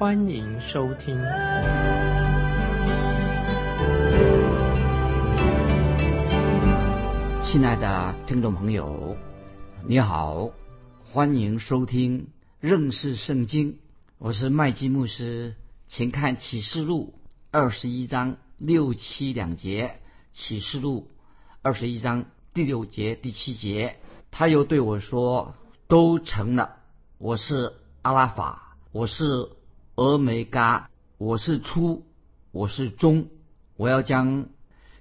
欢迎收听。亲爱的听众朋友，你好，欢迎收听认识圣经。我是麦基牧师，请看启示录二十一章六七两节。启示录二十一章第六节、第七节，他又对我说：“都成了。我是阿拉法，我是俄梅嘎，我是初，我是终。我要将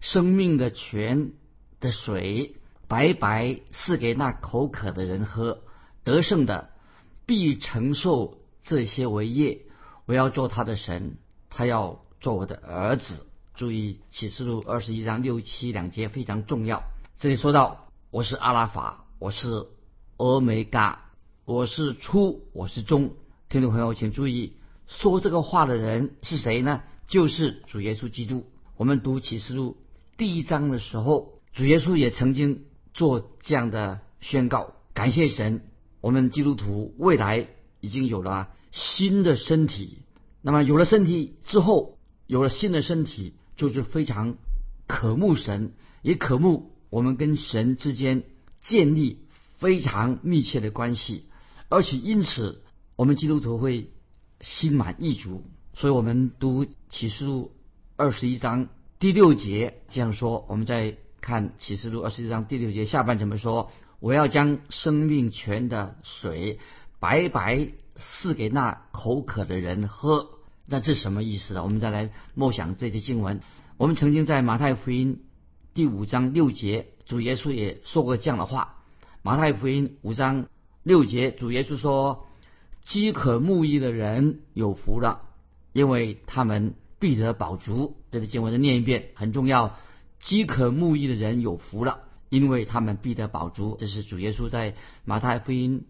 生命的泉的水白白赐给那口渴的人喝，得胜的必承受这些为业。我要做他的神，他要做我的儿子。注意启示录二十一章六七两节非常重要。这里说到我是阿拉法，我是俄梅嘎，我是初，我是终。听众朋友，请注意，说这个话的人是谁呢？就是主耶稣基督。我们读启示录第一章的时候，主耶稣也曾经做这样的宣告：感谢神，我们基督徒未来已经有了新的身体。那么有了身体之后，有了新的身体，就是非常渴慕神，也渴慕我们跟神之间建立非常密切的关系，而且因此我们基督徒会心满意足。所以我们读启示录二十一章第六节这样说：我们再看启示录二十一章第六节下半怎么说？我要将生命泉的水白白赐给那口渴的人喝。那这什么意思呢？我们再来默想这些经文。我们曾经在马太福音第五章六节，主耶稣也说过这样的话。马太福音五章六节，主耶稣说：“饥渴慕义的人有福了，因为他们必得饱足。”这个经文再念一遍，很重要。饥渴慕义的人有福了，因为他们必得饱足。这是主耶稣在马太福音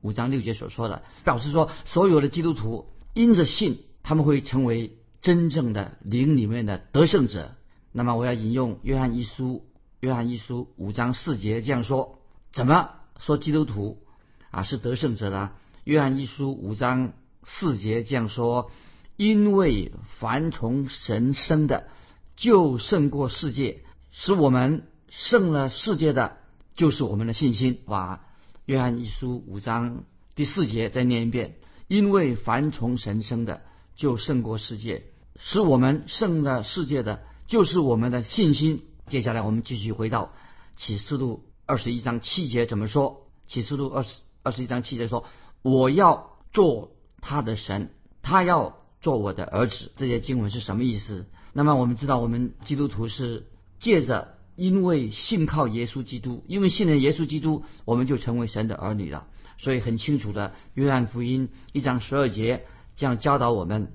五章六节所说的，表示说所有的基督徒因着信。他们会成为真正的灵里面的得胜者。那么，我要引用约翰一书，约翰一书五章四节这样说：怎么说基督徒啊是得胜者呢？约翰一书五章四节这样说：因为凡从神生的，就胜过世界；使我们胜了世界的，就是我们的信心。把约翰一书五章第四节再念一遍：因为凡从神生的。就胜过世界，使我们胜了世界的，就是我们的信心。接下来我们继续回到启示录二十一章七节怎么说？启示录二十二十一章七节说：“我要做他的神，他要做我的儿子。”这些经文是什么意思？那么我们知道，我们基督徒是借着因为信靠耶稣基督，因为信任耶稣基督，我们就成为神的儿女了。所以很清楚的，约翰福音一章十二节。这样教导我们，《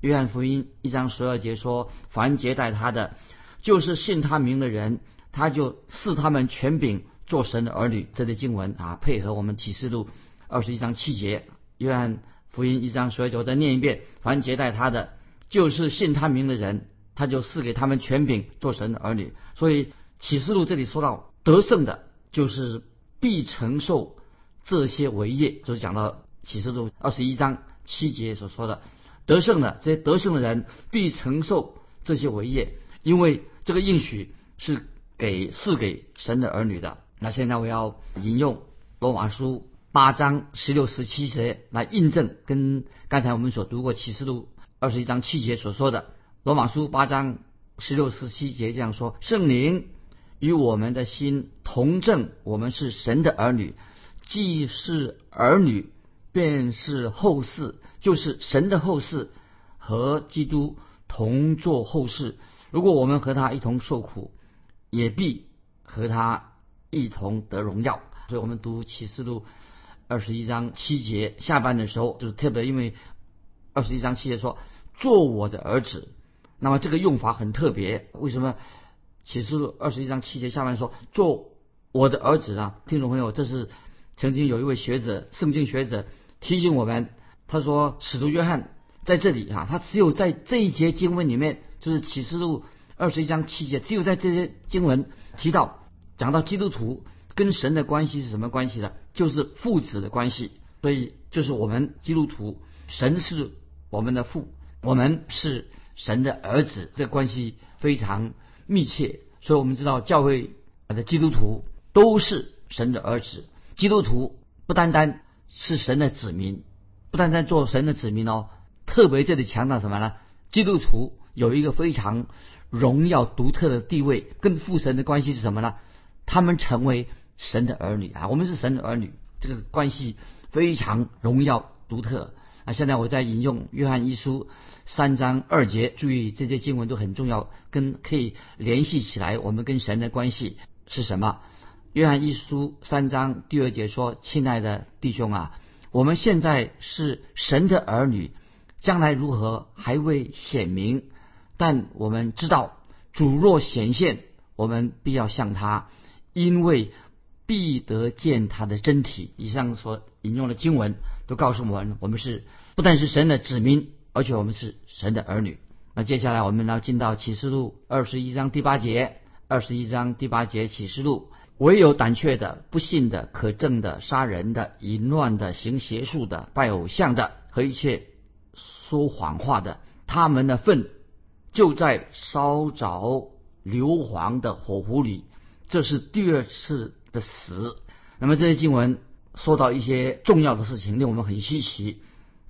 约翰福音》一章十二节说：“凡接待他的，就是信他名的人，他就赐他们权柄做神的儿女。”这类经文啊，配合我们启示录二十一章七节，《约翰福音》一章十二节，我再念一遍：“凡接待他的，就是信他名的人，他就赐给他们权柄做神的儿女。”所以启示录这里说到得胜的，就是必承受这些为业，就是讲到启示录二十一章。七节所说的得胜的这些得胜的人必承受这些为业，因为这个应许是给赐给神的儿女的。那现在我要引用罗马书八章十六十七节来印证，跟刚才我们所读过启示录二十一章七节所说的。罗马书八章十六十七节这样说：圣灵与我们的心同证，我们是神的儿女，既是儿女。便是后世，就是神的后世，和基督同作后世。如果我们和他一同受苦，也必和他一同得荣耀。所以，我们读启示录二十一章七节下半的时候，就是特别因为二十一章七节说，做我的儿子。那么这个用法很特别，为什么？启示录二十一章七节下面说做我的儿子啊，听众朋友，这是曾经有一位学者，圣经学者提醒我们，他说使徒约翰在这里啊，他只有在这一节经文里面，就是启示录二十一章七节，只有在这些经文提到讲到基督徒跟神的关系是什么关系呢？就是父子的关系，所以就是我们基督徒，神是我们的父，我们是神的儿子，这关系非常。密切，所以我们知道教会的基督徒都是神的儿子。基督徒不单单是神的子民，不单单做神的子民哦，特别这里强调什么呢？基督徒有一个非常荣耀独特的地位，跟父神的关系是什么呢？他们成为神的儿女啊，我们是神的儿女，这个关系非常荣耀独特。啊，现在我在引用约翰一书三章二节，注意这些经文都很重要，跟可以联系起来。我们跟神的关系是什么？约翰一书三章第二节说：“亲爱的弟兄啊，我们现在是神的儿女，将来如何还未显明，但我们知道主若显现，我们必要向他，因为必得见他的真体。”以上所引用的经文。都告诉我们，我们是不但是神的子民，而且我们是神的儿女。那接下来我们要进到启示录二十一章第八节，二十一章第八节启示录，唯有胆怯的、不信的、可憎的、杀人的、淫乱的、行邪术的、拜偶像的和一切说谎话的，他们的粪就在烧着硫磺的火壶里。这是第二次的死。那么这些经文。说到一些重要的事情，令我们很稀奇。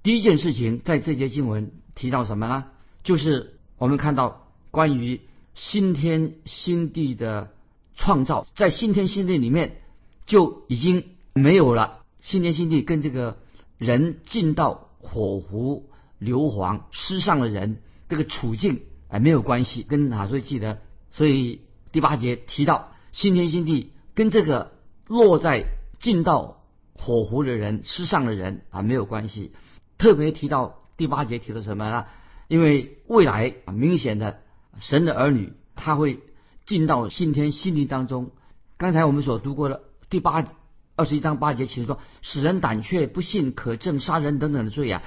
第一件事情，在这节经文提到什么呢？就是我们看到关于新天新地的创造，在新天新地里面就已经没有了新天新地跟这个人进到火湖硫磺失上的人这个处境哎没有关系，跟哪所记得，所以第八节提到新天新地跟这个落在进到。火湖的人、失上的人啊，没有关系。特别提到第八节提到什么呢？因为未来啊，明显的神的儿女他会进到新天新地当中。刚才我们所读过的第八二十一章八节，其实说使人胆怯、不信、可证、杀人等等的罪啊，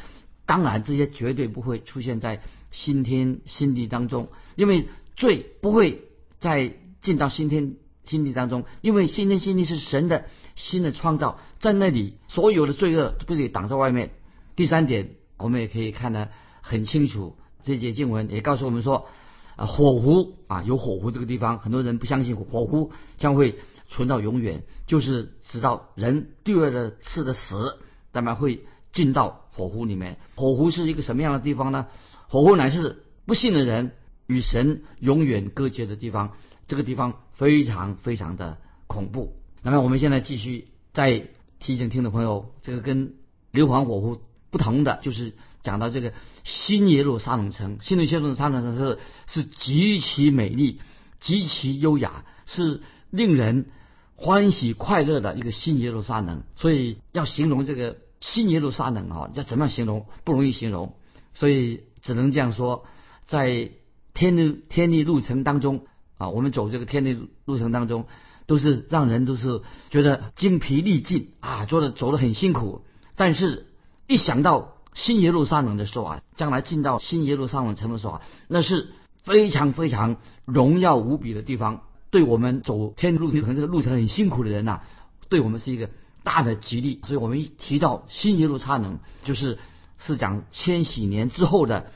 当然这些绝对不会出现在新天新地当中，因为罪不会在进到新天新地当中，因为新天新地是神的。新的创造在那里，所有的罪恶都被挡在外面。第三点，我们也可以看得很清楚，这节经文也告诉我们说，啊，火湖啊，有火湖这个地方，很多人不相信火湖将会存到永远，就是直到人第二的次的死，那么会进到火湖里面。火湖是一个什么样的地方呢？火湖乃是不信的人与神永远隔绝的地方，这个地方非常非常的恐怖。那么我们现在继续再提醒听众朋友，这个跟硫磺火湖不同的，就是讲到这个新耶路撒冷城。新耶路撒冷城是是极其美丽、极其优雅，是令人欢喜快乐的一个新耶路撒冷。所以要形容这个新耶路撒冷啊，要怎么样形容？不容易形容，所以只能这样说：在天路天地路程当中啊，我们走这个天地路程当中。都是让人都是觉得精疲力尽啊，做的走的很辛苦。但是，一想到新耶路撒冷的时候啊，将来进到新耶路撒冷城的时候啊，那是非常非常荣耀无比的地方。对我们走天路程这个路程很辛苦的人呐，对我们是一个大的激励。所以我们一提到新耶路撒冷，就是是讲千禧年之后的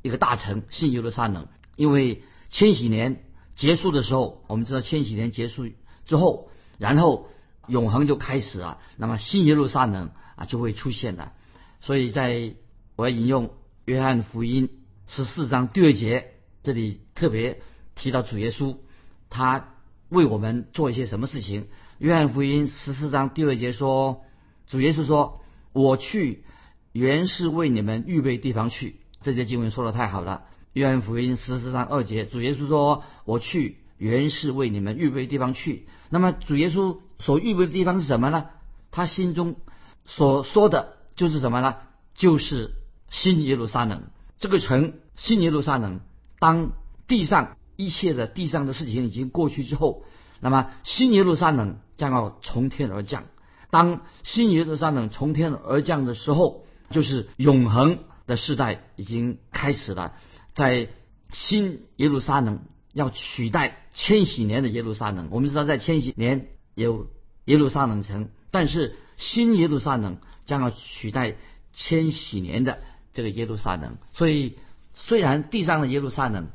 一个大城新耶路撒冷，因为千禧年结束的时候，我们知道千禧年结束。之后，然后永恒就开始了。那么新耶路撒冷啊就会出现了。所以，在我要引用约翰福音十四章第二节，这里特别提到主耶稣，他为我们做一些什么事情。约翰福音十四章第二节说，主耶稣说：“我去原是为你们预备地方去。”这节经文说的太好了。约翰福音十四章二节，主耶稣说：“我去。”原是为你们预备地方去。那么主耶稣所预备的地方是什么呢？他心中所说的就是什么呢？就是新耶路撒冷。这个城新耶路撒冷，当地上一切的地上的事情已经过去之后，那么新耶路撒冷将要从天而降。当新耶路撒冷从天而降的时候，就是永恒的时代已经开始了。在新耶路撒冷要取代千禧年的耶路撒冷。我们知道，在千禧年有耶路撒冷城，但是新耶路撒冷将要取代千禧年的这个耶路撒冷。所以，虽然地上的耶路撒冷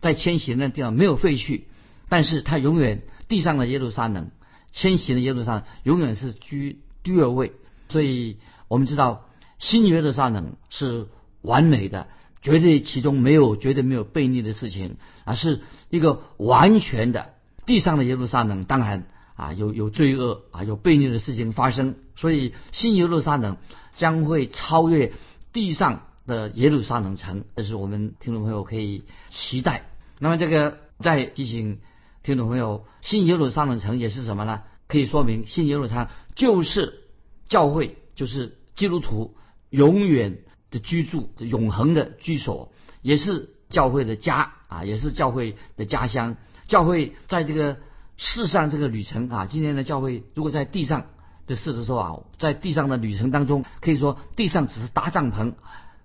在千禧年的地方没有废去，但是它永远地上的耶路撒冷。迁徙的耶路撒冷永远是居第二位，所以我们知道新耶路撒冷是完美的，绝对其中没有绝对没有悖逆的事情，而是一个完全的地上的耶路撒冷。当然啊，有有罪恶啊，有悖逆的事情发生，所以新耶路撒冷将会超越地上的耶路撒冷城，这是我们听众朋友可以期待。那么这个再提醒。听众朋友，新耶路撒冷城也是什么呢？可以说明新耶路撒冷就是教会，就是基督徒永远的居住、永恒的居所，也是教会的家啊，也是教会的家乡。教会在这个世上这个旅程啊，今天的教会如果在地上的事的时候啊，在地上的旅程当中，可以说地上只是搭帐篷，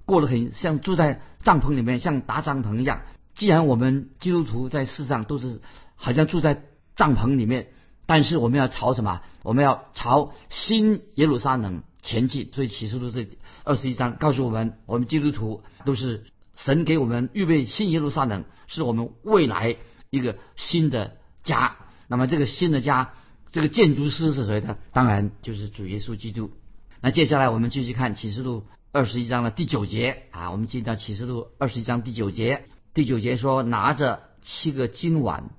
过得很像住在帐篷里面，像搭帐篷一样。既然我们基督徒在世上都是。好像住在帐篷里面，但是我们要朝什么？我们要朝新耶路撒冷前进。所以启示录这二十一章告诉我们，我们基督徒都是神给我们预备新耶路撒冷，是我们未来一个新的家。那么这个新的家，这个建筑师是谁呢？当然就是主耶稣基督。那接下来我们继续看启示录二十一章的第九节啊，我们进到启示录二十一章第九节。第九节说，拿着七个金碗。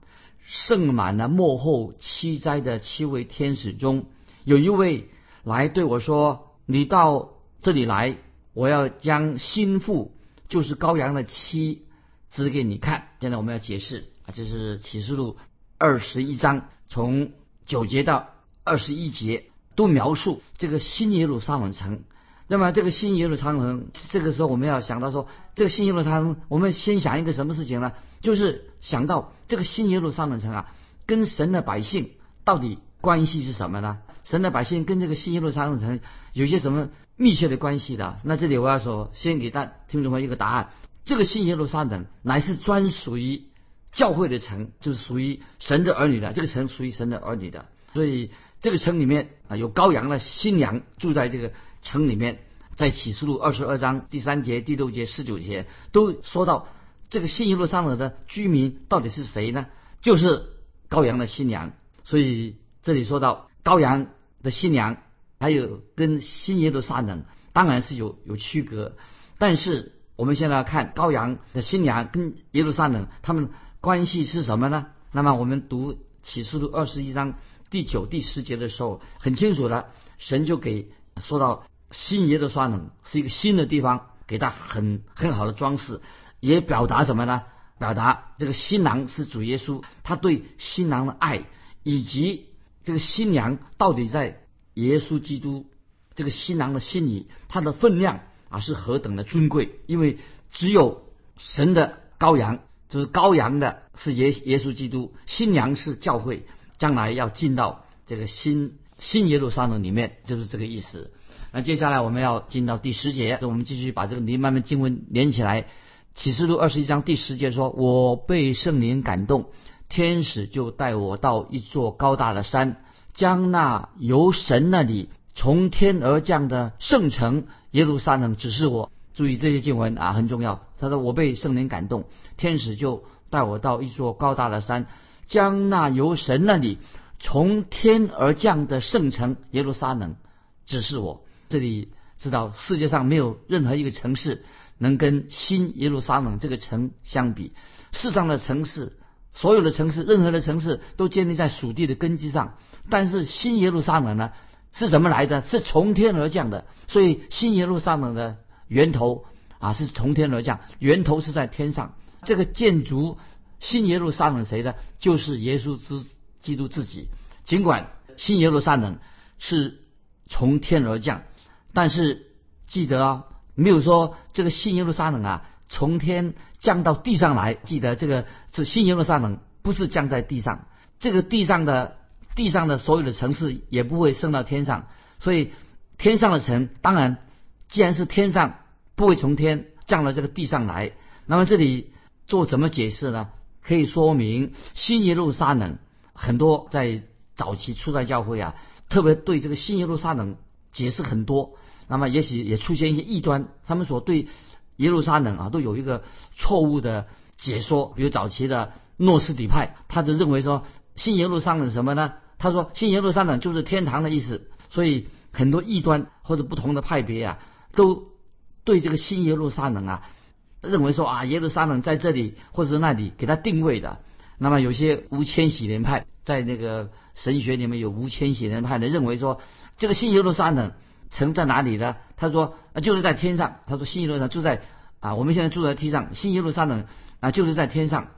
盛满了幕后七灾的七位天使中，有一位来对我说：“你到这里来，我要将心腹，就是羔羊的妻，指给你看。”现在我们要解释啊，这是启示录二十一章，从九节到二十一节都描述这个新耶路撒冷城。那么这个新耶路撒冷城，这个时候我们要想到说，这个新耶路撒冷，我们先想一个什么事情呢？就是想到这个新耶路撒冷城啊，跟神的百姓到底关系是什么呢？神的百姓跟这个新耶路撒冷城有些什么密切的关系的？那这里我要说，先给大听众朋友一个答案：这个新耶路撒冷乃是专属于教会的城，就是属于神的儿女的。这个城属于神的儿女的，所以这个城里面啊有羔羊的新娘住在这个。城里面，在启示录二十二章第三节、第六节、十九节都说到这个新耶路撒冷的居民到底是谁呢？就是羔羊的新娘。所以这里说到羔羊的新娘，还有跟新耶路撒冷当然是有有区隔。但是我们现在看羔羊的新娘跟耶路撒冷他们关系是什么呢？那么我们读启示录二十一章第九、第十节的时候，很清楚的，神就给说到。新耶路撒冷是一个新的地方，给他很很好的装饰，也表达什么呢？表达这个新郎是主耶稣，他对新郎的爱，以及这个新娘到底在耶稣基督这个新郎的心里，他的分量啊是何等的尊贵？因为只有神的羔羊，就是羔羊的是耶耶稣基督，新娘是教会，将来要进到这个新新耶路撒冷里面，就是这个意思。那接下来我们要进到第十节，我们继续把这个尼慢慢经文连起来。启示录二十一章第十节说：“我被圣灵感动，天使就带我到一座高大的山，将那由神那里从天而降的圣城耶路撒冷指示我。”注意这些经文啊，很重要。他说：“我被圣灵感动，天使就带我到一座高大的山，将那由神那里从天而降的圣城耶路撒冷指示我。”这里知道世界上没有任何一个城市能跟新耶路撒冷这个城相比。世上的城市，所有的城市，任何的城市都建立在属地的根基上。但是新耶路撒冷呢，是怎么来的？是从天而降的。所以新耶路撒冷的源头啊，是从天而降，源头是在天上。这个建筑新耶路撒冷谁的？就是耶稣之基督自己。尽管新耶路撒冷是从天而降。但是记得啊，没有说这个新耶路撒冷啊，从天降到地上来。记得这个是新耶路撒冷，不是降在地上。这个地上的地上的所有的城市也不会升到天上，所以天上的城，当然既然是天上，不会从天降到这个地上来。那么这里做怎么解释呢？可以说明新耶路撒冷很多在早期初代教会啊，特别对这个新耶路撒冷解释很多。那么也许也出现一些异端，他们所对耶路撒冷啊都有一个错误的解说。比如早期的诺斯底派，他就认为说新耶路撒冷什么呢？他说新耶路撒冷就是天堂的意思。所以很多异端或者不同的派别啊，都对这个新耶路撒冷啊。认为说啊，耶路撒冷在这里或者是那里给他定位的。那么有些无千禧年派在那个神学里面有无千禧年派的认为说，这个新耶路撒冷曾在哪里呢？他说啊，就是在天上。他说新耶路撒冷就在啊，我们现在住在地上，新耶路撒冷啊就是在天上。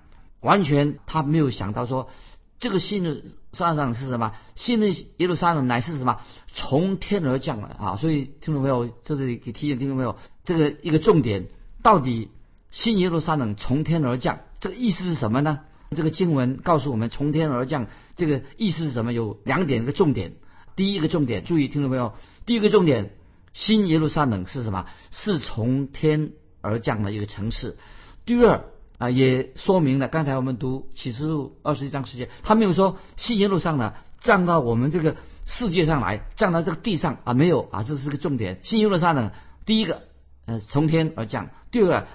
完全他没有想到说，这个新的撒冷是什么？新的耶路撒冷乃是什么？从天而降的啊！所以听众朋友，这里给提醒听众朋友，这个一个重点。到底新耶路撒冷从天而降，这个意思是什么呢？这个经文告诉我们，从天而降这个意思是什么？有两点一个重点。第一个重点，注意听众朋友，第一个重点，新耶路撒冷是什么？是从天而降的一个城市。第二啊，也说明了刚才我们读启示录二十一章时间，他没有说新耶路撒冷降到我们这个世界上来，降到这个地上啊，没有啊，这是个重点。新耶路撒冷第一个。呃，从天而降。第二个，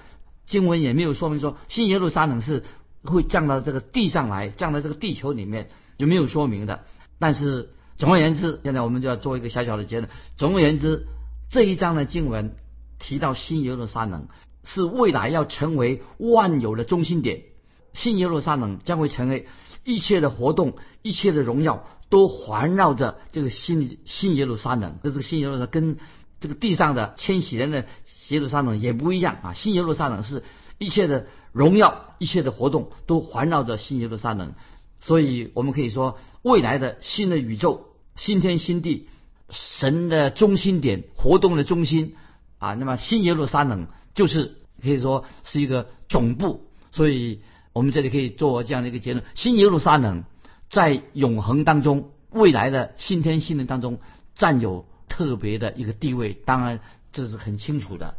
经文也没有说明说新耶路撒冷是会降到这个地上来，降到这个地球里面，就没有说明的。但是总而言之，现在我们就要做一个小小的结论。总而言之，这一章的经文提到新耶路撒冷是未来要成为万有的中心点，新耶路撒冷将会成为一切的活动、一切的荣耀都环绕着这个新新耶路撒冷。这是新耶路撒冷跟这个地上的千禧人的。耶路撒冷也不一样啊！新耶路撒冷是一切的荣耀、一切的活动都环绕着新耶路撒冷，所以我们可以说，未来的新的宇宙、新天新地、神的中心点、活动的中心啊，那么新耶路撒冷就是可以说是一个总部。所以我们这里可以做这样的一个结论：新耶路撒冷在永恒当中、未来的新天新地当中占有特别的一个地位。当然。这是很清楚的。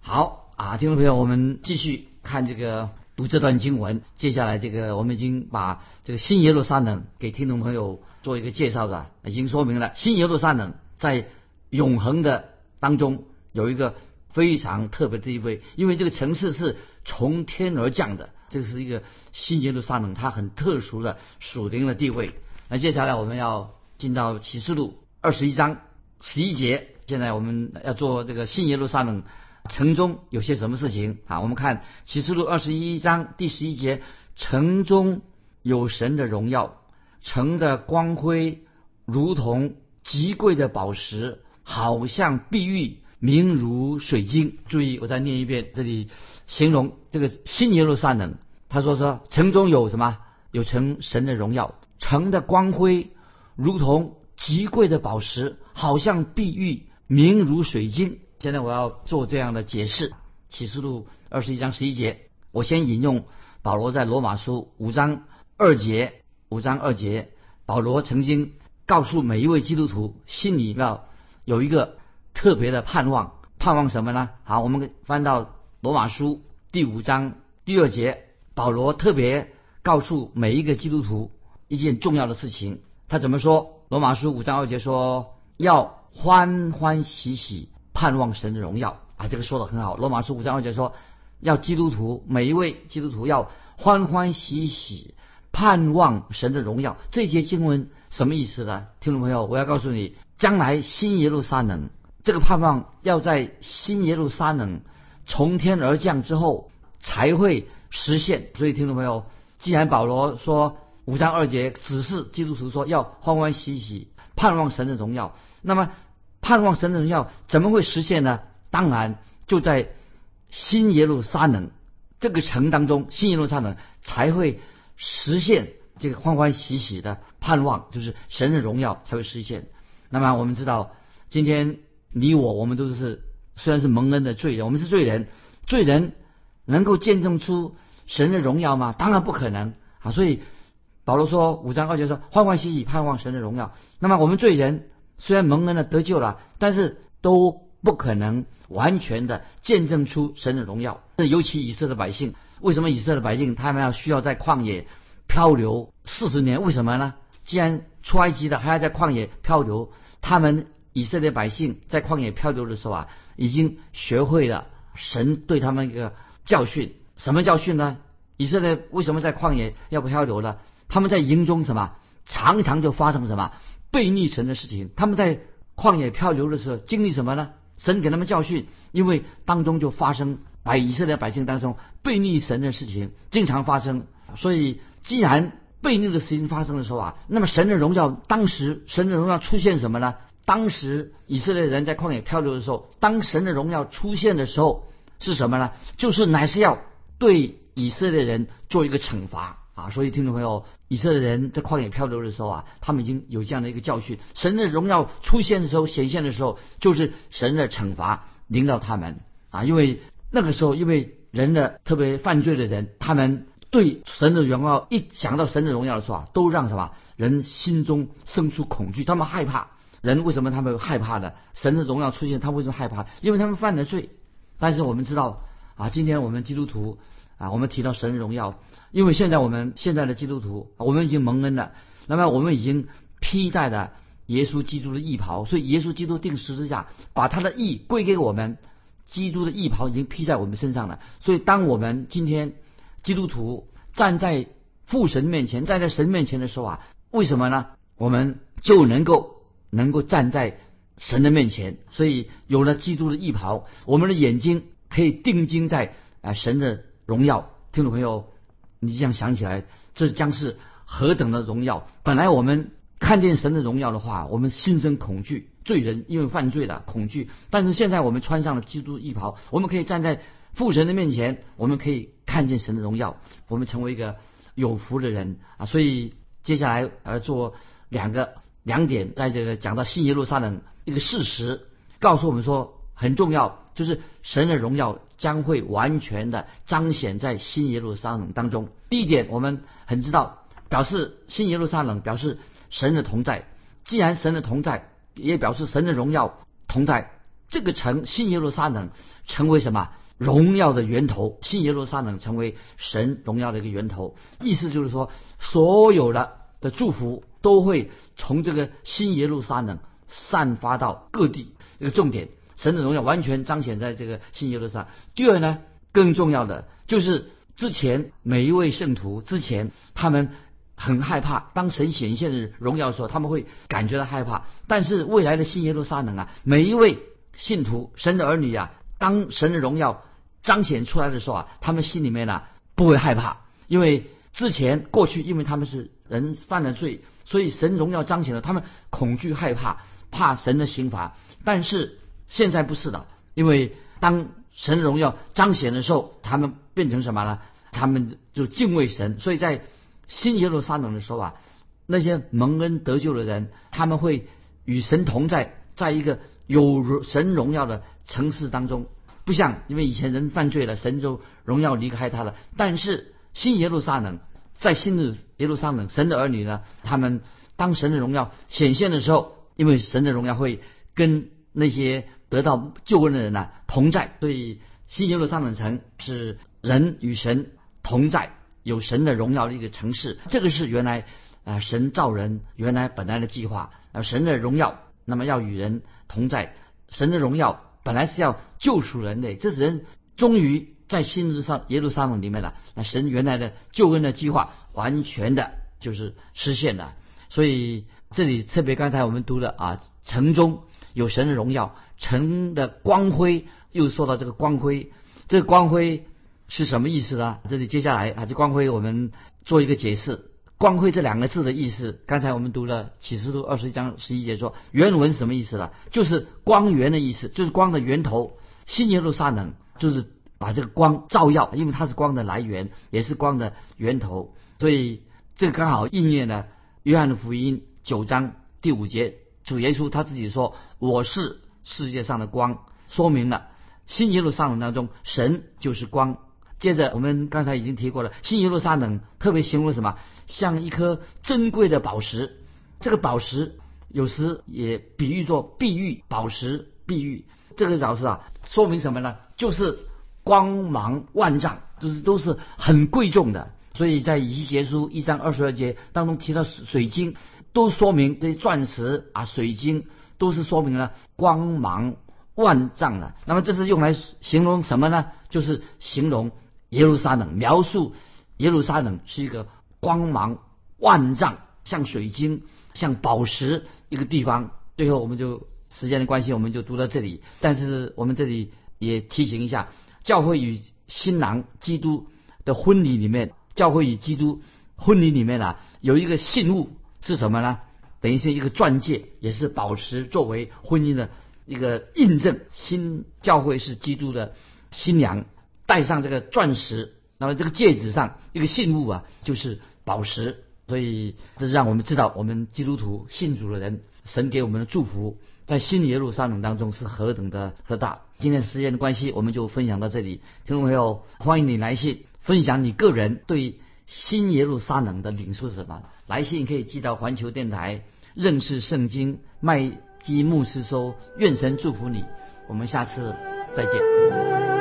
好啊，听众朋友，我们继续看这个读这段经文。接下来，这个我们已经把这个新耶路撒冷给听众朋友做一个介绍的，已经说明了新耶路撒冷在永恒的当中有一个非常特别的地位，因为这个城市是从天而降的，这是一个新耶路撒冷，它很特殊的属灵的地位。那接下来我们要进到启示录二十一章十一节。现在我们要做这个新耶路撒冷城中有些什么事情啊？我们看启示录二十一章第十一节：城中有神的荣耀，城的光辉如同极贵的宝石，好像碧玉，明如水晶。注意，我再念一遍，这里形容这个新耶路撒冷，他说说城中有什么？有城神的荣耀，城的光辉如同极贵的宝石，好像碧玉。明如水晶。现在我要做这样的解释：启示录二十一章十一节，我先引用保罗在罗马书五章二节。五章二节，保罗曾经告诉每一位基督徒，心里要有一个特别的盼望。盼望什么呢？好，我们翻到罗马书第五章第二节，保罗特别告诉每一个基督徒一件重要的事情。他怎么说？罗马书五章二节说要。欢欢喜喜盼望神的荣耀啊！这个说的很好。罗马书五章二节说，要基督徒每一位基督徒要欢欢喜喜盼望神的荣耀。这些经文什么意思呢？听众朋友，我要告诉你，将来新耶路撒冷这个盼望要在新耶路撒冷从天而降之后才会实现。所以，听众朋友，既然保罗说五章二节只是基督徒说要欢欢喜喜盼望神的荣耀。那么，盼望神的荣耀怎么会实现呢？当然就在新耶路撒冷这个城当中，新耶路撒冷才会实现这个欢欢喜喜的盼望，就是神的荣耀才会实现。那么我们知道，今天你我我们都是虽然是蒙恩的罪人，我们是罪人，罪人能够见证出神的荣耀吗？当然不可能啊！所以保罗说五章二节说欢欢喜喜盼望神的荣耀。那么我们罪人虽然蒙恩的得救了，但是都不可能完全的见证出神的荣耀。这尤其以色列百姓，为什么以色列百姓他们要需要在旷野漂流四十年？为什么呢？既然出埃及的还要在旷野漂流，他们以色列百姓在旷野漂流的时候啊，已经学会了神对他们一个教训。什么教训呢？以色列为什么在旷野要漂流呢？他们在营中什么常常就发生什么背逆神的事情。他们在旷野漂流的时候经历什么呢？神给他们教训，因为当中就发生在以色列百姓当中背逆神的事情经常发生。所以既然悖逆的事情发生的时候啊，那么神的荣耀，当时神的荣耀出现什么呢？当时以色列人在旷野漂流的时候，当神的荣耀出现的时候是什么呢？就是乃是要对以色列人做一个惩罚啊！所以听众朋友，以色列人在旷野漂流的时候啊，他们已经有这样的一个教训：神的荣耀出现的时候、显现的时候，就是神的惩罚临到他们啊！因为那个时候，因为人的特别犯罪的人，他们。对神的荣耀，一想到神的荣耀的时候啊，都让什么人心中生出恐惧，他们害怕。人为什么他们害怕呢？神的荣耀出现，他为什么害怕？因为他们犯了罪。但是我们知道啊，今天我们基督徒啊，我们提到神荣耀，因为现在我们现在的基督徒，我们已经蒙恩了，那么我们已经披戴了耶稣基督的义袍，所以耶稣基督定十字架，把他的义归给我们，基督的义袍已经披在我们身上了。所以当我们今天。基督徒站在父神面前，站在神面前的时候啊，为什么呢？我们就能够能够站在神的面前，所以有了基督的衣袍，我们的眼睛可以定睛在啊神的荣耀。听众朋友，你这样想起来，这将是何等的荣耀！本来我们看见神的荣耀的话，我们心生恐惧，罪人因为犯罪了恐惧。但是现在我们穿上了基督衣袍，我们可以站在父神的面前，我们可以。看见神的荣耀，我们成为一个有福的人啊！所以接下来呃做两个两点，在这个讲到新耶路撒冷一个事实，告诉我们说很重要，就是神的荣耀将会完全的彰显在新耶路撒冷当中。第一点，我们很知道，表示新耶路撒冷表示神的同在。既然神的同在，也表示神的荣耀同在，这个城新耶路撒冷成为什么？荣耀的源头，新耶路撒冷成为神荣耀的一个源头。意思就是说，所有的的祝福都会从这个新耶路撒冷散发到各地。一个重点，神的荣耀完全彰显在这个新耶路撒。第二呢，更重要的就是之前每一位圣徒之前他们很害怕，当神显现的荣耀的时候，他们会感觉到害怕。但是未来的新耶路撒冷啊，每一位信徒、神的儿女啊，当神的荣耀。彰显出来的时候啊，他们心里面呢不会害怕，因为之前过去因为他们是人犯了罪，所以神荣耀彰显了，他们恐惧害怕，怕神的刑罚。但是现在不是的，因为当神荣耀彰显的时候，他们变成什么呢？他们就敬畏神。所以在新耶路撒冷的时候啊，那些蒙恩得救的人，他们会与神同在，在一个有神荣耀的城市当中。不像，因为以前人犯罪了，神就荣耀离开他了。但是新耶路撒冷，在新的耶路撒冷，神的儿女呢，他们当神的荣耀显现的时候，因为神的荣耀会跟那些得到救恩的人呢同在，对新耶路撒冷城是人与神同在，有神的荣耀的一个城市。这个是原来啊神造人原来本来的计划，啊神的荣耀，那么要与人同在，神的荣耀。本来是要救赎人类，这是人终于在新日上耶路撒冷里面了。那神原来的救恩的计划完全的就是实现了。所以这里特别刚才我们读的啊，城中有神的荣耀，城的光辉又说到这个光辉，这个光辉是什么意思呢？这里接下来啊，这光辉我们做一个解释。光辉这两个字的意思，刚才我们读了启示录二十一章十一节说，原文什么意思呢？就是光源的意思，就是光的源头。新耶路撒冷就是把这个光照耀，因为它是光的来源，也是光的源头。所以这个刚好应验了约翰福音九章第五节，主耶稣他自己说：“我是世界上的光。”说明了新耶路撒冷当中，神就是光。接着我们刚才已经提过了，新耶路撒冷特别形容什么？像一颗珍贵的宝石。这个宝石有时也比喻作碧玉，宝石碧玉。这个宝石啊，说明什么呢？就是光芒万丈，就是都是很贵重的。所以在以西结书一章二十二节当中提到水晶，都说明这些钻石啊、水晶都是说明了光芒万丈的。那么这是用来形容什么呢？就是形容耶路撒冷，描述耶路撒冷是一个光芒万丈，像水晶。像宝石一个地方，最后我们就时间的关系，我们就读到这里。但是我们这里也提醒一下，教会与新郎基督的婚礼里面，教会与基督婚礼里面啊，有一个信物是什么呢？等于是一个钻戒，也是宝石作为婚姻的一个印证。新教会是基督的新娘，戴上这个钻石，那么这个戒指上一个信物啊，就是宝石。所以，这让我们知道，我们基督徒信主的人，神给我们的祝福，在新耶路撒冷当中是何等的何大。今天时间的关系，我们就分享到这里。听众朋友，欢迎你来信分享你个人对新耶路撒冷的领受是什么。来信可以寄到环球电台认识圣经麦基牧师收。愿神祝福你，我们下次再见。